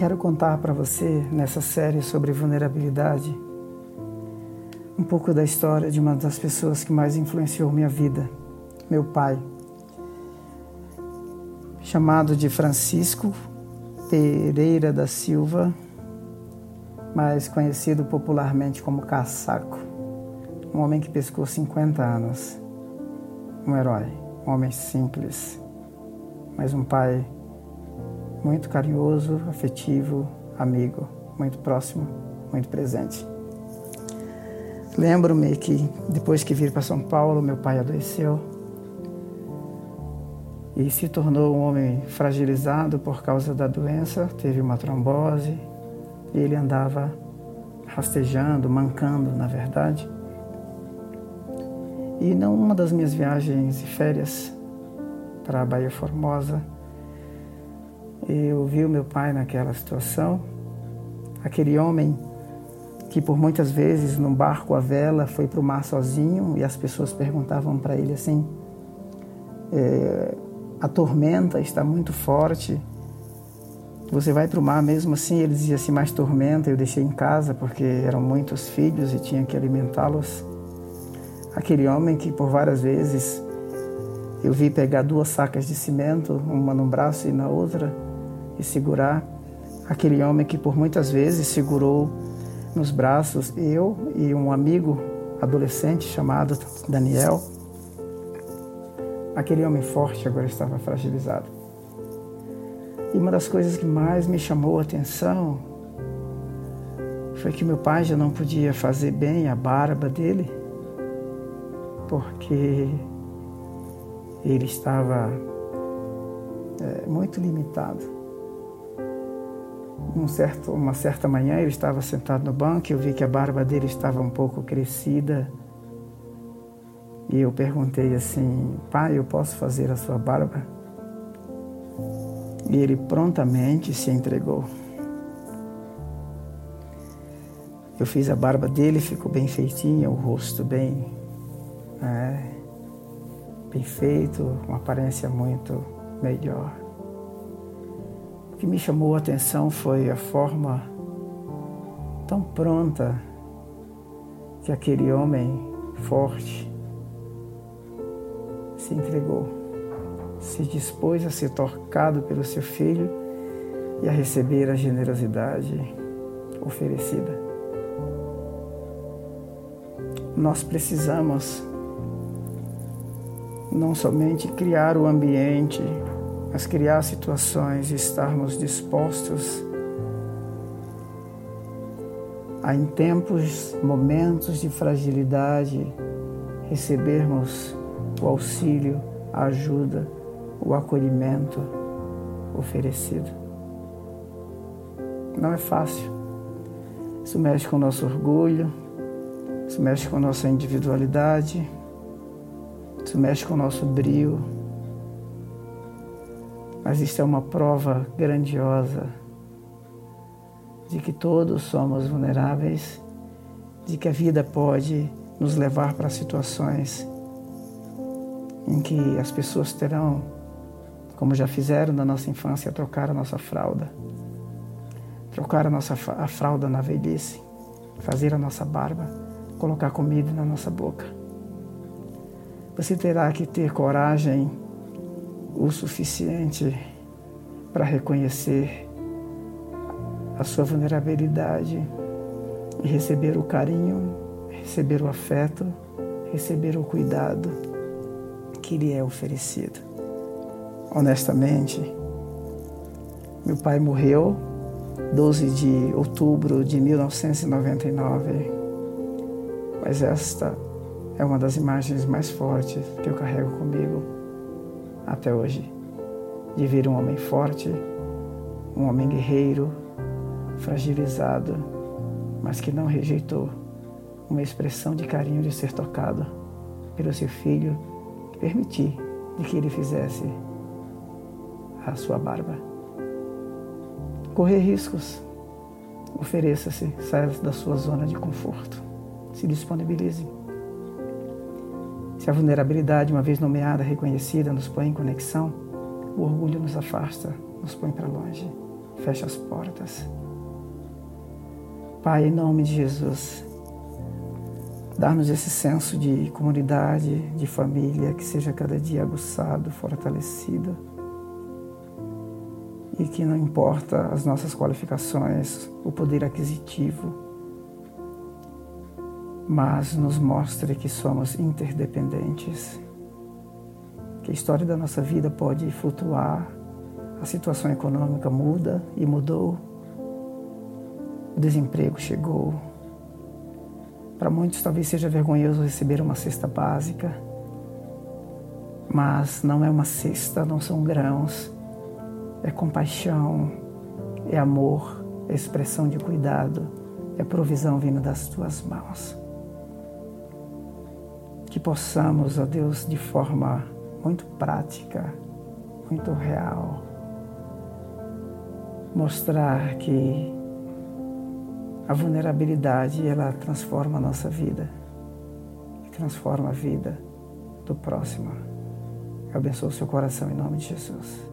Quero contar para você, nessa série sobre vulnerabilidade, um pouco da história de uma das pessoas que mais influenciou minha vida, meu pai, chamado de Francisco Pereira da Silva, mais conhecido popularmente como Caçaco, um homem que pescou 50 anos, um herói, um homem simples, mas um pai muito carinhoso, afetivo, amigo, muito próximo, muito presente. Lembro-me que depois que vim para São Paulo, meu pai adoeceu e se tornou um homem fragilizado por causa da doença, teve uma trombose e ele andava rastejando, mancando, na verdade. E numa das minhas viagens de férias para a Bahia Formosa, eu vi o meu pai naquela situação, aquele homem que por muitas vezes num barco à vela foi para o mar sozinho e as pessoas perguntavam para ele assim: é, a tormenta está muito forte, você vai para o mar mesmo assim? Ele dizia assim: mais tormenta. Eu deixei em casa porque eram muitos filhos e tinha que alimentá-los. Aquele homem que por várias vezes eu vi pegar duas sacas de cimento, uma num braço e na outra e segurar aquele homem que por muitas vezes segurou nos braços eu e um amigo adolescente chamado Daniel. Aquele homem forte agora estava fragilizado. E uma das coisas que mais me chamou a atenção foi que meu pai já não podia fazer bem a barba dele, porque ele estava é, muito limitado um certo, uma certa manhã ele estava sentado no banco e eu vi que a barba dele estava um pouco crescida. E eu perguntei assim: Pai, eu posso fazer a sua barba? E ele prontamente se entregou. Eu fiz a barba dele, ficou bem feitinha, o rosto bem, é, bem feito, uma aparência muito melhor que me chamou a atenção foi a forma tão pronta que aquele homem forte se entregou, se dispôs a ser tocado pelo seu filho e a receber a generosidade oferecida. Nós precisamos não somente criar o ambiente mas criar situações e estarmos dispostos a, em tempos, momentos de fragilidade, recebermos o auxílio, a ajuda, o acolhimento oferecido. Não é fácil. Isso mexe com o nosso orgulho, isso mexe com a nossa individualidade, isso mexe com o nosso brio mas isso é uma prova grandiosa de que todos somos vulneráveis, de que a vida pode nos levar para situações em que as pessoas terão, como já fizeram na nossa infância, trocar a nossa fralda, trocar a nossa a fralda na velhice, fazer a nossa barba, colocar comida na nossa boca. Você terá que ter coragem o suficiente para reconhecer a sua vulnerabilidade e receber o carinho, receber o afeto, receber o cuidado que lhe é oferecido. Honestamente, meu pai morreu 12 de outubro de 1999, mas esta é uma das imagens mais fortes que eu carrego comigo até hoje, de ver um homem forte, um homem guerreiro, fragilizado, mas que não rejeitou uma expressão de carinho de ser tocado pelo seu filho e permitir de que ele fizesse a sua barba. Correr riscos, ofereça-se, saia da sua zona de conforto, se disponibilize. Se a vulnerabilidade, uma vez nomeada, reconhecida, nos põe em conexão, o orgulho nos afasta, nos põe para longe. fecha as portas. Pai, em nome de Jesus, dá-nos esse senso de comunidade, de família, que seja cada dia aguçado, fortalecido. E que não importa as nossas qualificações, o poder aquisitivo, mas nos mostre que somos interdependentes, que a história da nossa vida pode flutuar, a situação econômica muda e mudou o desemprego chegou. Para muitos talvez seja vergonhoso receber uma cesta básica, mas não é uma cesta, não são grãos, é compaixão, é amor, é expressão de cuidado, é provisão vindo das tuas mãos. Que possamos, ó Deus, de forma muito prática, muito real, mostrar que a vulnerabilidade ela transforma a nossa vida e transforma a vida do próximo. Eu abençoo o seu coração em nome de Jesus.